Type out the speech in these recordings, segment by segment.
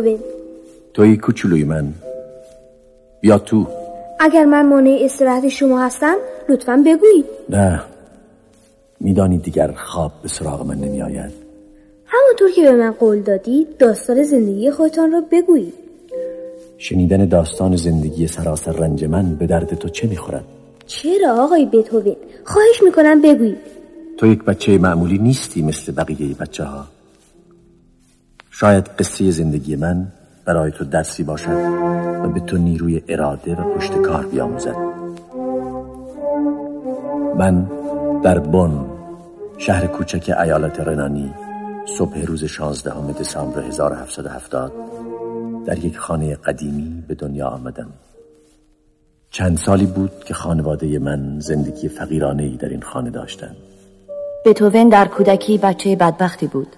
بتوون توی کوچولوی من. بیا تو. اگر من مانع استراحت شما هستم لطفا بگویید نه. میدانی دیگر خواب به سراغ من نمی آید همانطور که به من قول دادید داستان زندگی خودتان را بگویید شنیدن داستان زندگی سراسر رنج من به درد تو چه می‌خورد؟ چرا آقای بتوون؟ خواهش می‌کنم بگویید تو یک بچه معمولی نیستی مثل بقیه بچه ها شاید قصه زندگی من برای تو درسی باشد و به تو نیروی اراده و پشت کار بیاموزد. من در بن شهر کوچک ایالت رنانی صبح روز 16 دسامبر 1770 در یک خانه قدیمی به دنیا آمدم. چند سالی بود که خانواده من زندگی فقیرانه ای در این خانه داشتند. بتوون در کودکی بچه بدبختی بود.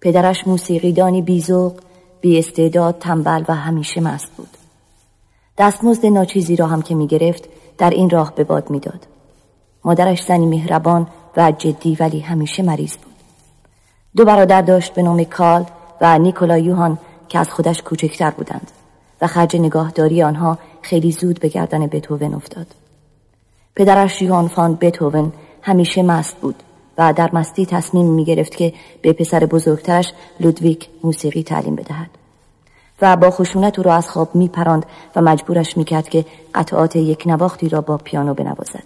پدرش موسیقیدانی بیزوق بی استعداد تنبل و همیشه مست بود. دستمزد ناچیزی را هم که می گرفت در این راه به باد می‌داد. مادرش زنی مهربان و جدی ولی همیشه مریض بود. دو برادر داشت به نام کال و نیکولا یوهان که از خودش کوچکتر بودند و خرج نگاهداری آنها خیلی زود به گردن بتوون افتاد. پدرش یوهان فان بتوون همیشه مست بود. و در مستی تصمیم می گرفت که به پسر بزرگترش لودویک موسیقی تعلیم بدهد. و با خشونت او را از خواب می پراند و مجبورش می کرد که قطعات یک نواختی را با پیانو بنوازد.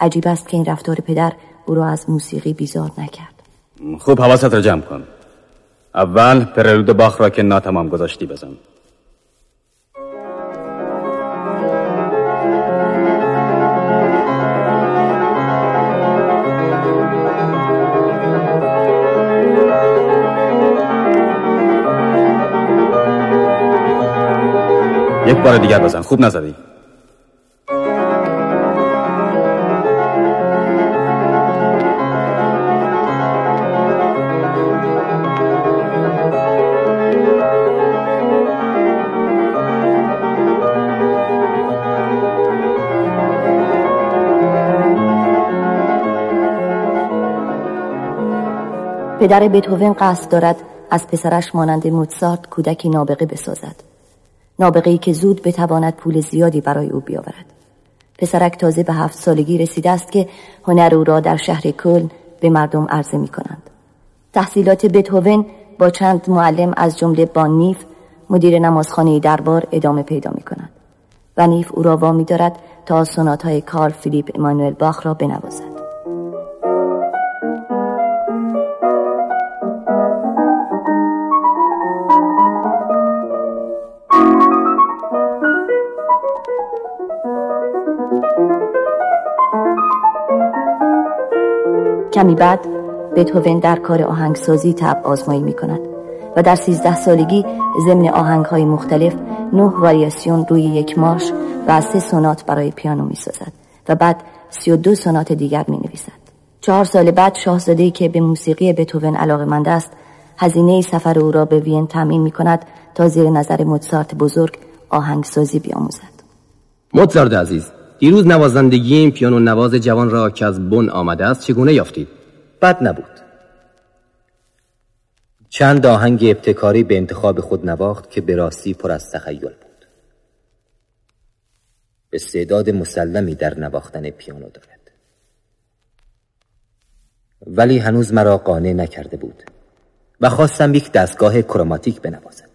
عجیب است که این رفتار پدر او را از موسیقی بیزار نکرد. خوب حواست را جمع کن. اول پرلود باخ را که ناتمام گذاشتی بزن. یک بار دیگر بزن. خوب نزدی. پدر بتوون قصد دارد از پسرش مانند موتسارت کودکی نابغه بسازد. نابغه ای که زود بتواند پول زیادی برای او بیاورد. پسرک تازه به هفت سالگی رسیده است که هنر او را در شهر کلن به مردم عرضه می کنند تحصیلات بتوون با چند معلم از جمله بان نیف مدیر نمازخانه دربار ادامه پیدا می کند و نیف او را وامی دارد تا سنات های کارل فیلیپ امانوئل باخ را بنوازد. کمی بعد بتوون در کار آهنگسازی تب آزمایی می کند و در سیزده سالگی ضمن آهنگ های مختلف نه واریاسیون روی یک مارش و سه سونات برای پیانو می سازد و بعد سی و دو سونات دیگر می نویسد. چهار سال بعد شاهزاده که به موسیقی بتوون علاقه مند است هزینه سفر او را به وین تامین می کند تا زیر نظر موتسارت بزرگ آهنگسازی بیاموزد. موتسارت عزیز دیروز نوازندگی این پیانو نواز جوان را که از بن آمده است چگونه یافتید؟ بد نبود. چند آهنگ ابتکاری به انتخاب خود نواخت که به راستی پر از تخیل بود. استعداد مسلمی در نواختن پیانو دارد. ولی هنوز مرا قانع نکرده بود و خواستم یک دستگاه کروماتیک بنوازد.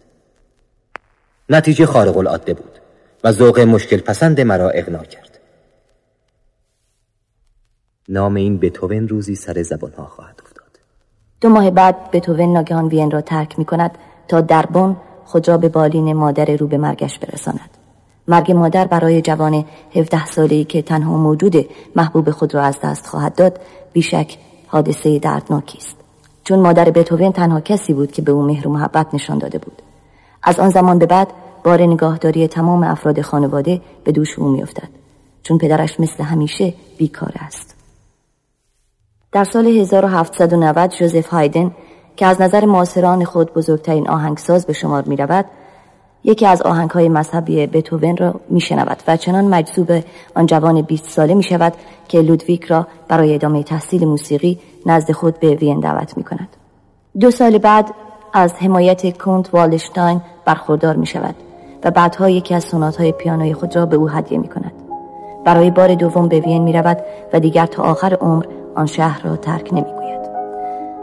نتیجه خارق العاده بود و ذوق مشکل پسند مرا اغنا کرد. نام این بتوون روزی سر زبان ها خواهد افتاد. دو ماه بعد بتوون ناگهان وین را ترک می کند تا در بن خود را به بالین مادر رو به مرگش برساند. مرگ مادر برای جوان 17 ساله‌ای که تنها موجود محبوب خود را از دست خواهد داد بیشک حادثه دردناکی است. چون مادر بتوون تنها کسی بود که به او مهر و محبت نشان داده بود. از آن زمان به بعد بار نگاهداری تمام افراد خانواده به دوش او میافتد. چون پدرش مثل همیشه بیکار است. در سال 1790 جوزف هایدن که از نظر معاصران خود بزرگترین آهنگساز به شمار می رود یکی از آهنگهای مذهبی بتوون را می شنود و چنان مجذوب آن جوان 20 ساله می شود که لودویک را برای ادامه تحصیل موسیقی نزد خود به وین دعوت می کند. دو سال بعد از حمایت کنت والشتاین برخوردار می شود و بعدها یکی از سونات های پیانوی خود را به او هدیه می کند. برای بار دوم به وین می رود و دیگر تا آخر عمر آن شهر را ترک نمی گوید.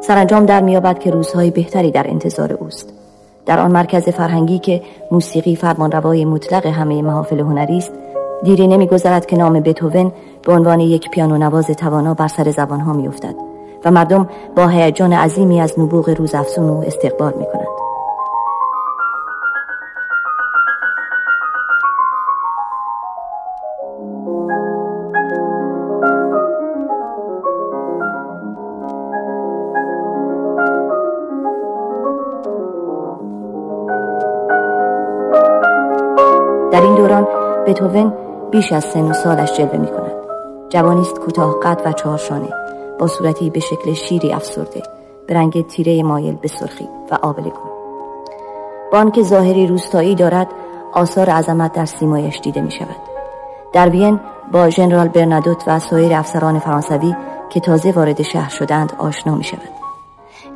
سرانجام در میابد که روزهای بهتری در انتظار اوست. در آن مرکز فرهنگی که موسیقی فرمانروای مطلق همه محافل هنری است دیری نمیگذرد که نام بتوون به عنوان یک پیانو نواز توانا بر سر زبانها میافتد و مردم با هیجان عظیمی از نبوغ روز افسون او استقبال می کنند. بتوون بیش از سن و سالش جلوه می کند. جوانی است کوتاه قد و چهارشانه. با صورتی به شکل شیری افسرده. به رنگ تیره مایل به سرخی و آبلگون با آنکه ظاهری روستایی دارد آثار عظمت در سیمایش دیده می شود در وین با ژنرال برنادوت و سایر افسران فرانسوی که تازه وارد شهر شدند آشنا می شود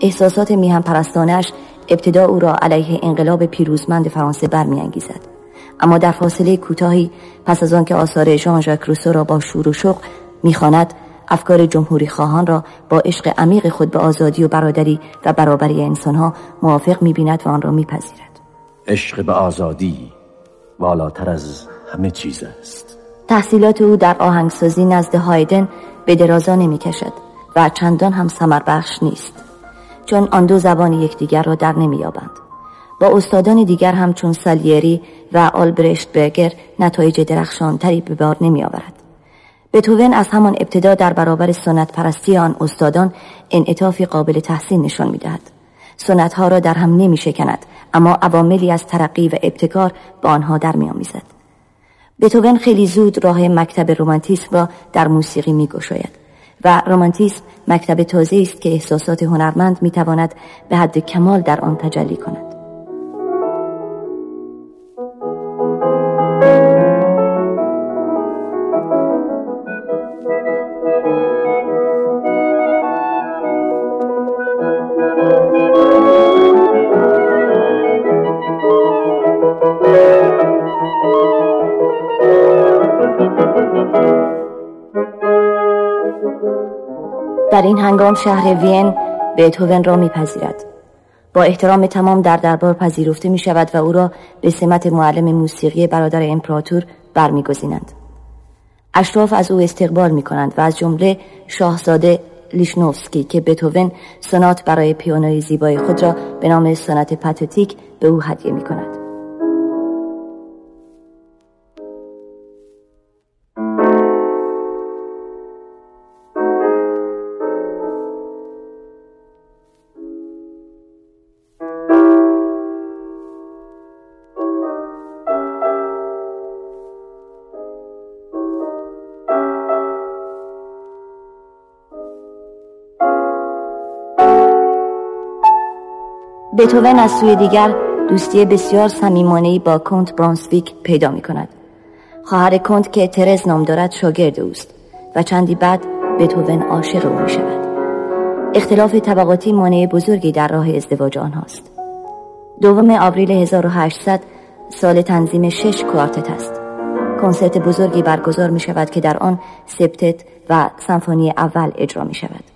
احساسات میهم پرستانش ابتدا او را علیه انقلاب پیروزمند فرانسه برمیانگیزد. اما در فاصله کوتاهی پس از آنکه آثار ژان ژاک روسو را با شور و شوق می‌خواند افکار جمهوری خواهان را با عشق عمیق خود به آزادی و برادری و برابری انسانها موافق می‌بیند و آن را میپذیرد. عشق به آزادی والاتر از همه چیز است. تحصیلات او در آهنگسازی نزد هایدن به درازا نمی‌کشد و چندان هم سمر بخش نیست چون آن دو زبان یکدیگر را در نمییابند. با استادان دیگر هم چون سالیری و آلبرشت برگر نتایج درخشانتری به بار نمی آورد. بتوون از همان ابتدا در برابر سنت پرستی آن استادان انعطافی قابل تحسین نشان می دهد. سنت ها را در هم نمی شکند اما عواملی از ترقی و ابتکار به آنها در می آمیزد. بتوون خیلی زود راه مکتب رومانتیسم را در موسیقی می گشاید و رومانتیسم مکتب تازه است که احساسات هنرمند می تواند به حد کمال در آن تجلی کند. هنگام شهر وین بیتوون را میپذیرد با احترام تمام در دربار پذیرفته می شود و او را به سمت معلم موسیقی برادر امپراتور برمیگزینند. اشراف از او استقبال می کنند و از جمله شاهزاده لیشنوفسکی که بتوون سنات برای پیانوی زیبای خود را به نام سنت پاتتیک به او هدیه می کند. بتوون از سوی دیگر دوستی بسیار صمیمانه‌ای با کنت برانسویک پیدا می کند. خواهر کنت که ترز نام دارد شاگرد اوست و چندی بعد بتوون عاشق او می شود. اختلاف طبقاتی مانع بزرگی در راه ازدواج آنهاست. دوم آوریل 1800 سال تنظیم شش کوارتت است. کنسرت بزرگی برگزار می شود که در آن سپتت و سمفونی اول اجرا می شود.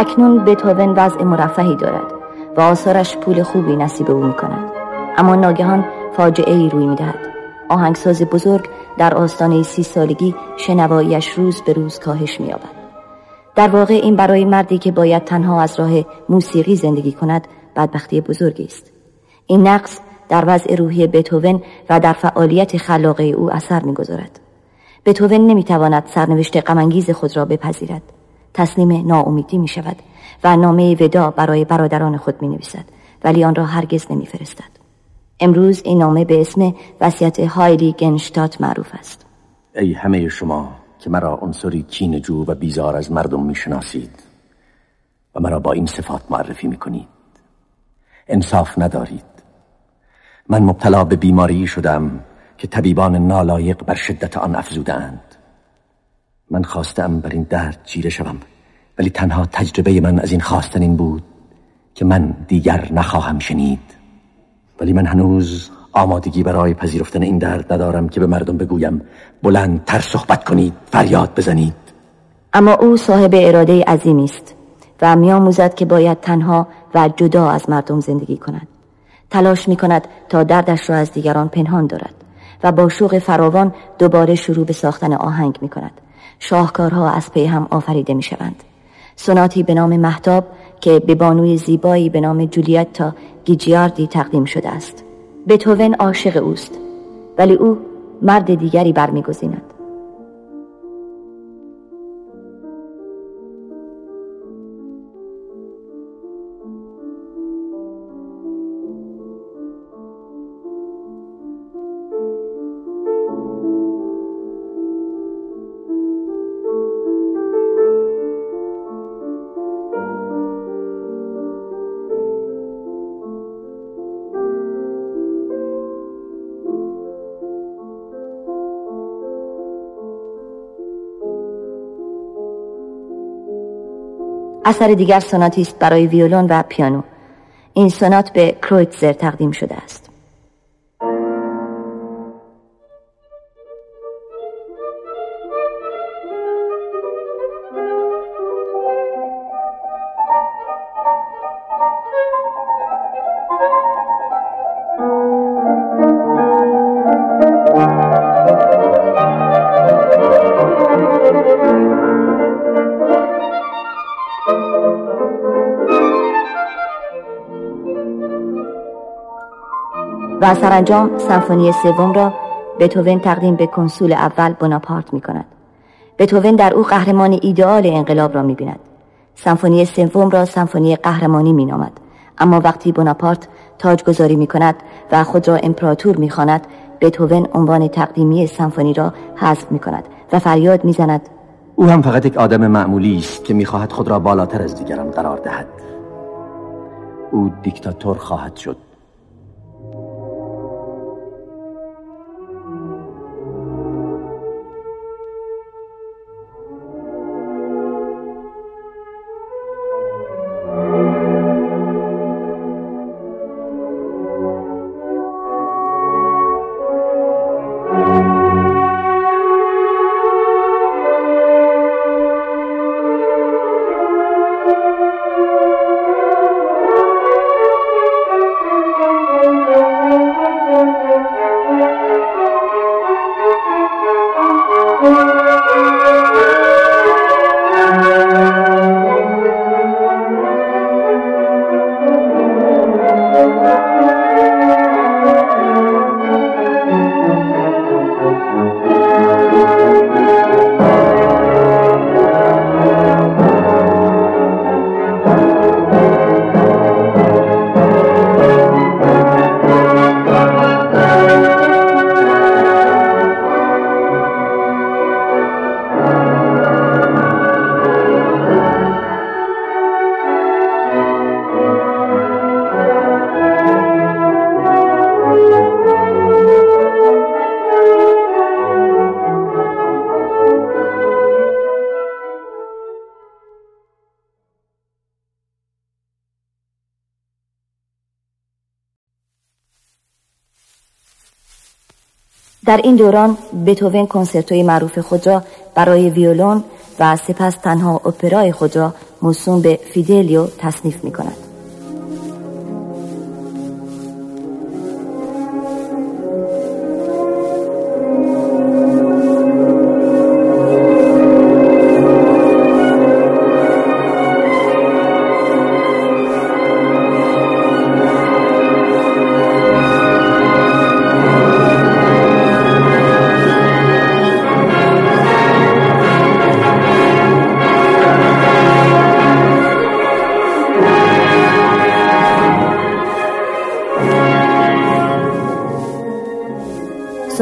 اکنون بتوون وضع مرفهی دارد و آثارش پول خوبی نصیب او می کند اما ناگهان فاجعه ای روی می دهد آهنگساز بزرگ در آستانه سی سالگی شنواییش روز به روز کاهش می یابد. در واقع این برای مردی که باید تنها از راه موسیقی زندگی کند بدبختی بزرگی است. این نقص در وضع روحی بتوون و در فعالیت خلاقه او اثر می‌گذارد. بتوون نمی‌تواند سرنوشت غمانگیز خود را بپذیرد. تسلیم ناامیدی می شود و نامه ودا برای برادران خود می نویسد ولی آن را هرگز نمی فرستد. امروز این نامه به اسم وسیعت هایلی گنشتات معروف است. ای همه شما که مرا عنصری جو و بیزار از مردم می شناسید و مرا با این صفات معرفی می کنید انصاف ندارید. من مبتلا به بیماری شدم که طبیبان نالایق بر شدت آن افزودند من خواستم بر این درد جیره شوم ولی تنها تجربه من از این خواستن این بود که من دیگر نخواهم شنید. ولی من هنوز آمادگی برای پذیرفتن این درد ندارم که به مردم بگویم بلندتر صحبت کنید فریاد بزنید. اما او صاحب اراده عظیمی است و میآموزد که باید تنها و جدا از مردم زندگی کند. تلاش می کند تا دردش را از دیگران پنهان دارد و با شوق فراوان دوباره شروع به ساختن آهنگ می کند شاهکارها از پی هم آفریده می شوند سناتی به نام محتاب که به بانوی زیبایی به نام جولیتا گیجیاردی تقدیم شده است. بتوون عاشق اوست. ولی او مرد دیگری برمیگزیند. اثر دیگر سوناتی است برای ویولون و پیانو. این سونات به کرویتزر تقدیم شده است. و سرانجام سمفونی سوم را بتوون تقدیم به کنسول اول بناپارت می کند بتوون در او قهرمان ایدئال انقلاب را می بیند سمفونی سوم را سمفونی قهرمانی می نامد. اما وقتی بناپارت تاجگذاری می کند و خود را امپراتور می خواند بتوون عنوان تقدیمی سمفونی را حذف می کند و فریاد می زند او هم فقط یک آدم معمولی است که می‌خواهد خود را بالاتر از دیگران قرار دهد. او دیکتاتور خواهد شد. در این دوران بتوون کنسرتوی معروف خود را برای ویولون و سپس تنها اپرای خود را موسوم به فیدلیو تصنیف می کند.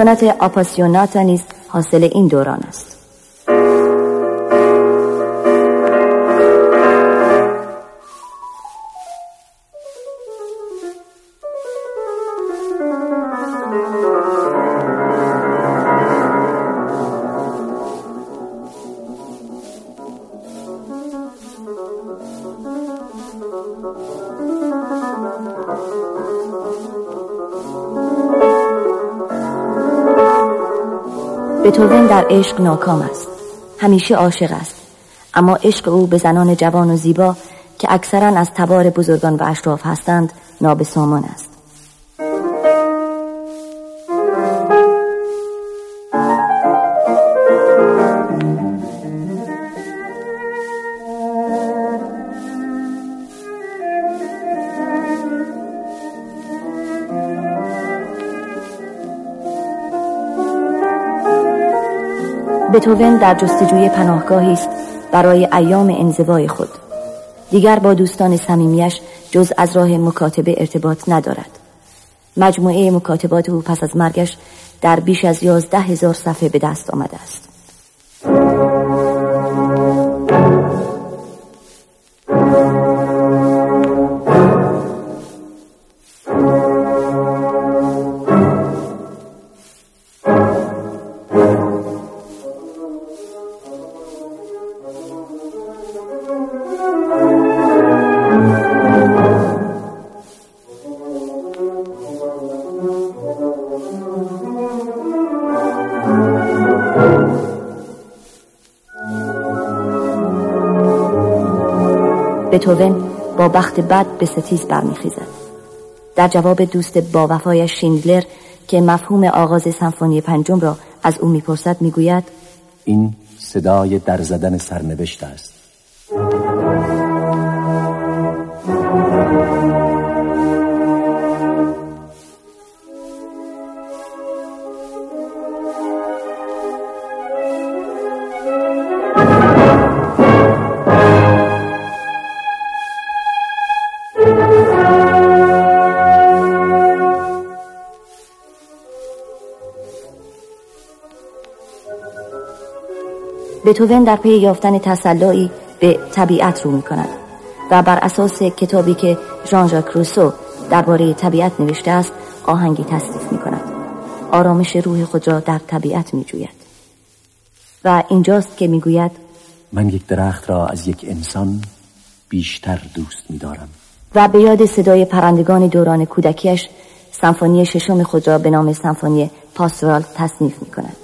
سنت آپاسیوناتا نیز حاصل این دوران است. بتوون در عشق ناکام است. همیشه عاشق است. اما عشق او به زنان جوان و زیبا که اکثرا از تبار بزرگان و اشراف هستند نابسامان است. بتوون در جستجوی پناهگاهی است برای ایام انزوای خود. دیگر با دوستان صمیمیش جز از راه مکاتبه ارتباط ندارد. مجموعه مکاتبات او پس از مرگش در بیش از یازده هزار صفحه به دست آمده است. بتوون با بخت بد به ستیز برمیخیزد. در جواب دوست با وفایش شیندلر که مفهوم آغاز سمفونی پنجم را از او می‌پرسد می‌گوید این صدای در زدن سرنوشت است. بتوون در پی یافتن تسلایی به طبیعت رو می کند و بر اساس کتابی که ژان ژاک روسو درباره طبیعت نوشته است آهنگی تصدیف می کند آرامش روح خود را در طبیعت می جوید و اینجاست که می گوید من یک درخت را از یک انسان بیشتر دوست می دارم و به یاد صدای پرندگان دوران کودکیش سمفونی ششم خود را به نام سمفونی پاستورال تصنیف می کند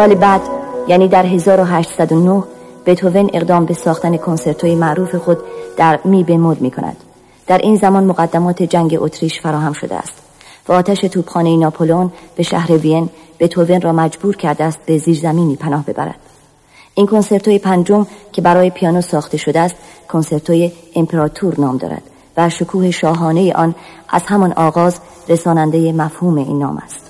سال بعد یعنی در 1809 بتوون اقدام به ساختن کنسرتوی معروف خود در می مود می کند. در این زمان مقدمات جنگ اتریش فراهم شده است و آتش توپخانه ناپولون به شهر وین بتوون را مجبور کرده است به زیرزمینی پناه ببرد. این کنسرتوی پنجم که برای پیانو ساخته شده است کنسرتوی امپراتور نام دارد و شکوه شاهانه آن از همان آغاز رساننده مفهوم این نام است.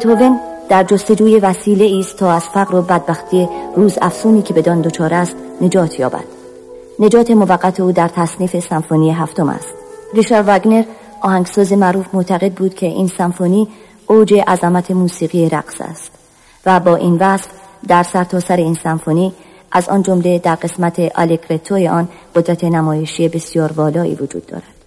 بتوون در جستجوی وسیله است تا از فقر و بدبختی روز افسونی که بدان دچار است نجات یابد. نجات موقت او در تصنیف سمفونی هفتم است. ریشار وگنر آهنگساز معروف معتقد بود که این سمفونی اوج عظمت موسیقی رقص است و با این وصف در سرتاسر سر این سمفونی از آن جمله در قسمت آلگرتوی آن قدرت نمایشی بسیار والایی وجود دارد.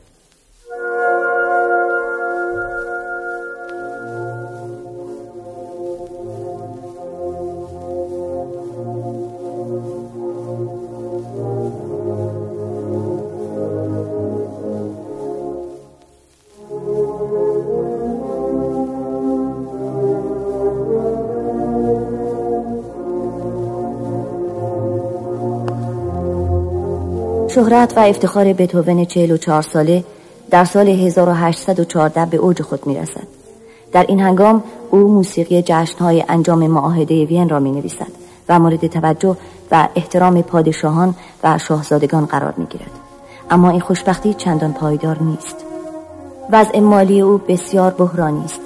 شهرت و افتخار بتوون 44 ساله در سال 1814 به اوج خود می رسد. در این هنگام او موسیقی جشنهای انجام معاهده وین را می نویسد و مورد توجه و احترام پادشاهان و شاهزادگان قرار می گیرد. اما این خوشبختی چندان پایدار نیست. وضع مالی او بسیار بحرانی است.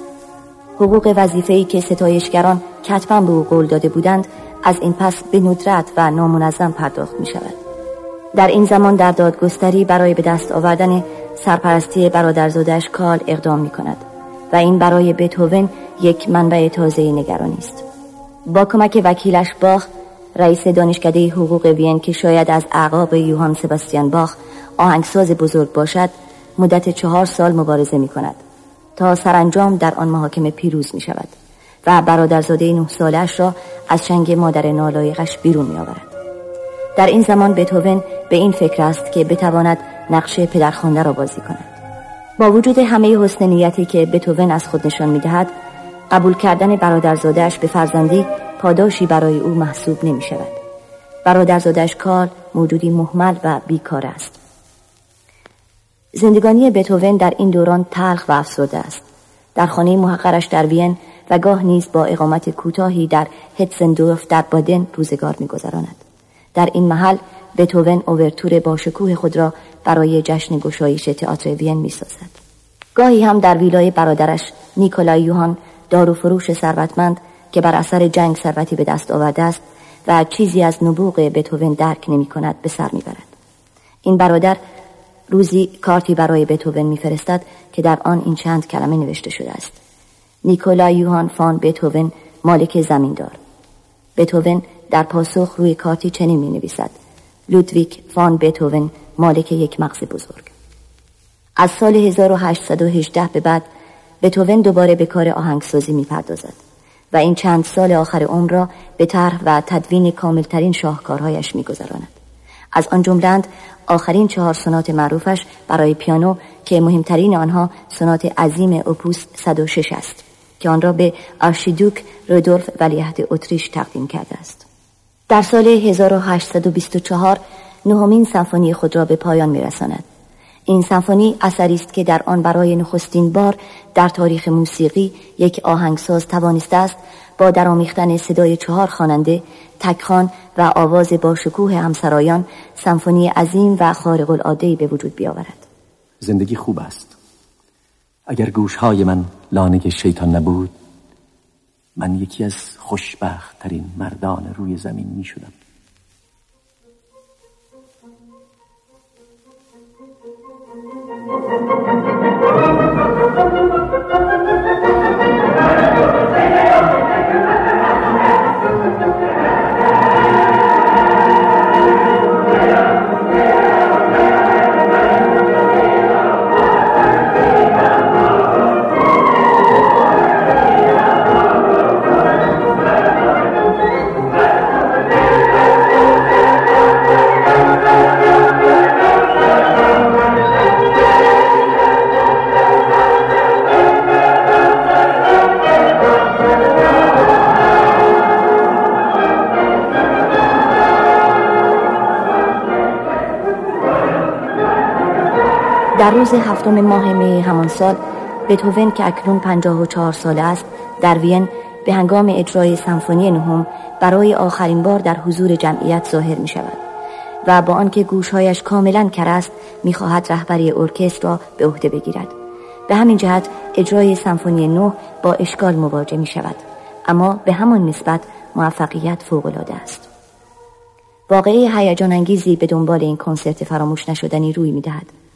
حقوق وظیفه‌ای که ستایشگران کتبا به او قول داده بودند از این پس به ندرت و نامنظم پرداخت می شود. در این زمان در دادگستری برای به دست آوردن سرپرستی برادرزادش کال اقدام می کند و این برای بتوون یک منبع تازه نگرانی است با کمک وکیلش باخ رئیس دانشکده حقوق وین که شاید از اعقاب یوهان سباستیان باخ آهنگساز بزرگ باشد مدت چهار سال مبارزه می کند تا سرانجام در آن محاکمه پیروز می شود و برادرزاده نه سالش را از چنگ مادر نالایقش بیرون می آورد. در این زمان بتوون به این فکر است که بتواند نقش پدرخوانده را بازی کند. با وجود همه حسن نیتی که بتوون از خود نشان می‌دهد قبول کردن برادرزادهش به فرزندی پاداشی برای او محسوب نمی شود برادرزادهش کار موجودی محمل و بیکار است. زندگانی بتوون در این دوران تلخ و افسرده است. در خانه محقرش در وین و گاه نیز با اقامت کوتاهی در هتسندورف در بادن روزگار میگذراند. در این محل بتوون اوورتور با شکوه خود را برای جشن گشایش تئاتر وین می سازد. گاهی هم در ویلای برادرش نیکولای یوهان دارو فروش ثروتمند که بر اثر جنگ ثروتی به دست آورده است و چیزی از نبوغ بتوون درک نمی کند به سر می برد. این برادر روزی کارتی برای بتوون میفرستد که در آن این چند کلمه نوشته شده است نیکولای یوهان فان بتوون مالک زمیندار بتوون در پاسخ روی کارتی چنین می نویسد لودویک فان بتوون مالک یک مغز بزرگ. از سال 1818 به بعد بتوون دوباره به کار آهنگسازی می پردازد و این چند سال آخر عمر را به طرح و تدوین کاملترین شاهکارهایش میگذراند. از آن جملند آخرین چهار سنات معروفش برای پیانو که مهمترین آنها سنات عظیم اوپوس 106 است که آن را به آرشیدوک رودولف ولیعهد اتریش تقدیم کرده است. در سال 1824 نهمین سمفونی خود را به پایان میرساند. این سمفونی اثری است که در آن برای نخستین بار در تاریخ موسیقی یک آهنگساز توانسته است با درآمیختن صدای چهار خواننده تکخان و آواز با شکوه همسرایان سمفونی عظیم و خارق العاده به وجود بیاورد. زندگی خوب است. اگر گوشهای من لانه شیطان نبود من یکی از خوشبخت ترین مردان روی زمین می شدم در روز هفتم ماه می همان سال بتوون که اکنون پنجاه و چهار ساله است در وین به هنگام اجرای سمفونی نهم برای آخرین بار در حضور جمعیت ظاهر می شود و با آنکه گوشهایش کاملا کر است می‌خواهد رهبری ارکستر را به عهده بگیرد. به همین جهت اجرای سمفونی نه با اشکال مواجه می شود. اما به همان نسبت موفقیت فوقالعاده است. واقعی هیجان انگیزی به دنبال این کنسرت فراموش نشدنی روی می دهد.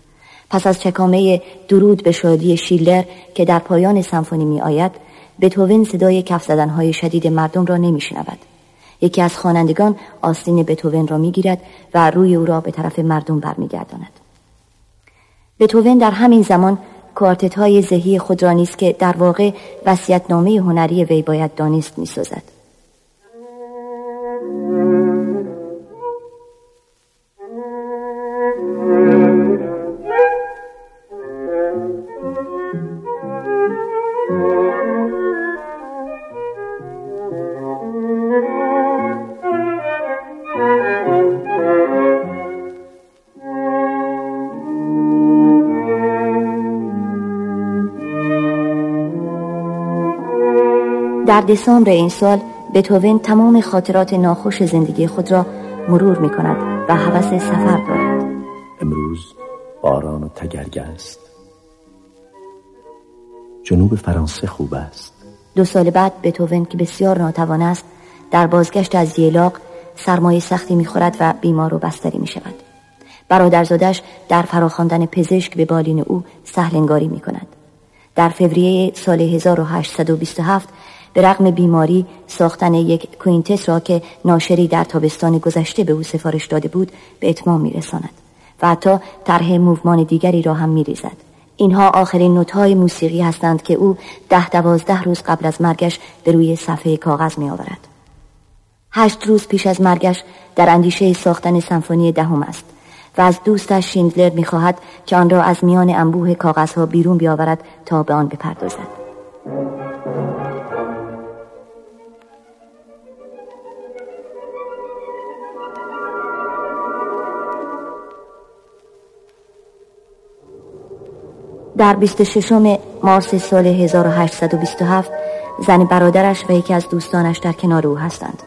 پس از چکامه درود به شادی شیلر که در پایان سمفونی می آید صدای کف زدنهای شدید مردم را نمی شنود. یکی از خوانندگان آستین بتوون را می گیرد و روی او را به طرف مردم برمیگرداند. بتوون در همین زمان کوارتت های ذهی خود را نیست که در واقع وسیعتنامه هنری وی باید دانست می سازد. در دسامبر این سال بتوون تمام خاطرات ناخوش زندگی خود را مرور می کند و حوث سفر دارد. امروز باران و تگرگ است. جنوب فرانسه خوب است. دو سال بعد بتوون که بسیار ناتوان است در بازگشت از یلاق سرمایه سختی می‌خورد و بیمار و بستری می شود برادرزادش در فراخواندن پزشک به بالین او سهلنگاری می کند در فوریه سال 1827 به رغم بیماری ساختن یک کوینتس را که ناشری در تابستان گذشته به او سفارش داده بود به اتمام میرساند و حتی طرح موومان دیگری را هم میریزد اینها آخرین نوتهای موسیقی هستند که او ده دوازده روز قبل از مرگش به روی صفحه کاغذ می آورد. هشت روز پیش از مرگش در اندیشه ساختن سمفونی دهم است و از دوستش شیندلر می‌خواهد که آن را از میان انبوه کاغذها بیرون بیاورد تا به آن بپردازد. در 26 مارس سال 1827 زن برادرش و یکی از دوستانش در کنار او هستند.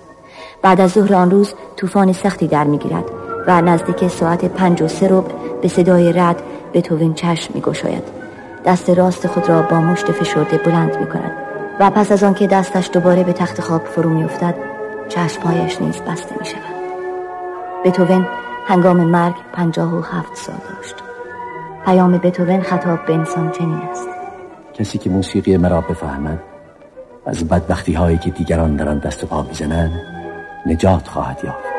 بعد از ظهر آن روز طوفان سختی در می‌گیرد و نزدیک ساعت پنج و سه رب به صدای رد به توین چشم می گشاید. دست راست خود را با مشت فشرده بلند می کند و پس از آنکه دستش دوباره به تخت خواب فرو می افتد چشمهایش نیز بسته می شود بتوون هنگام مرگ پنجاه و هفت سال داشت. پیام بتوون خطاب به انسان چنین است. کسی که موسیقی مرا بفهمد از بدبختی هایی که دیگران در آن دست و پا می‌زنند نجات خواهد یافت.